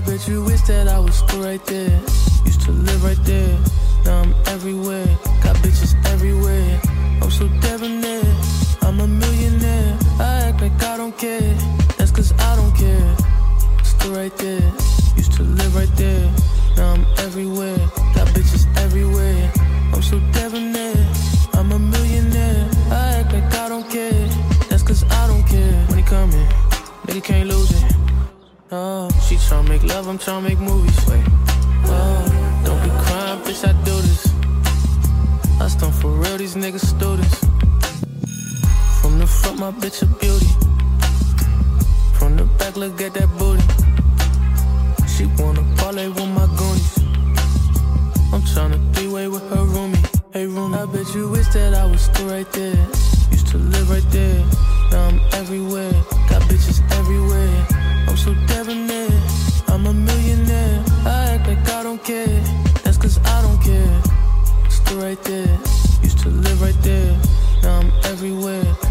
bet you wish that I was still right there. Used to live right there. Now I'm everywhere. Got bitches everywhere. I'm so debonair. I'm a millionaire. I act like I don't care. That's cause I don't care. Still right there. Used to live right there. Now I'm everywhere. Tryna make love, I'm tryna make movies. Wait, oh, don't be crying, bitch, I do this. I stunt for real, these niggas students. From the front, my bitch a beauty. From the back, look at that booty. She wanna parlay with my goonies. I'm tryna three-way with her roomie. Hey roomie, I bet you wish that I was still right there. Used to live right there. Now I'm right there. Used to live right there. Now I'm everywhere.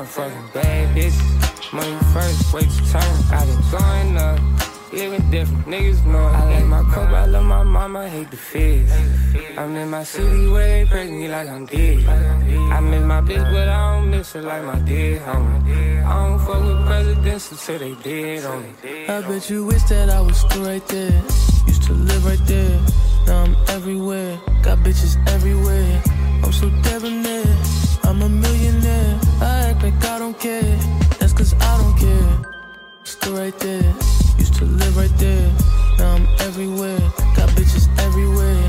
Learn, fucking bad bitches. Money first, wait to turn. I been blowing up. Living different, niggas know. I like my cup, I love my mama, hate the feds. I'm in my city where they praise me like I'm dead. I miss my bitch, but I don't miss her like my dead homie. I don't fuck with presidents until they dead on me. I bet you wish that I was still right there. Used to live right there. Now I'm right there. Used to live right there. Now I'm everywhere. Got bitches everywhere.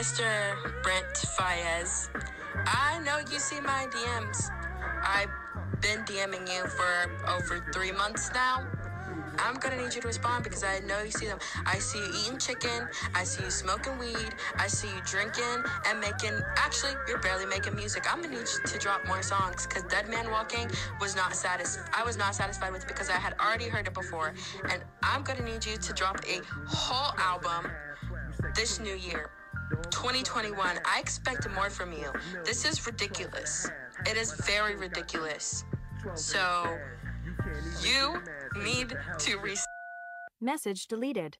Mr. Brent Faiyaz, I know you see my DMs. I've been DMing you for over three months now. I'm gonna need you to respond because I know you see them. I see you eating chicken. I see you smoking weed. I see you drinking and making. Actually, you're barely making music. I'm gonna need you to drop more songs because Dead Man Walking was not satisfied. I was not satisfied with it because I had already heard it before, and I'm gonna need you to drop a whole album this new year. 2021. I expect more from you. This is ridiculous. It is very ridiculous. So, you need to re- Message deleted.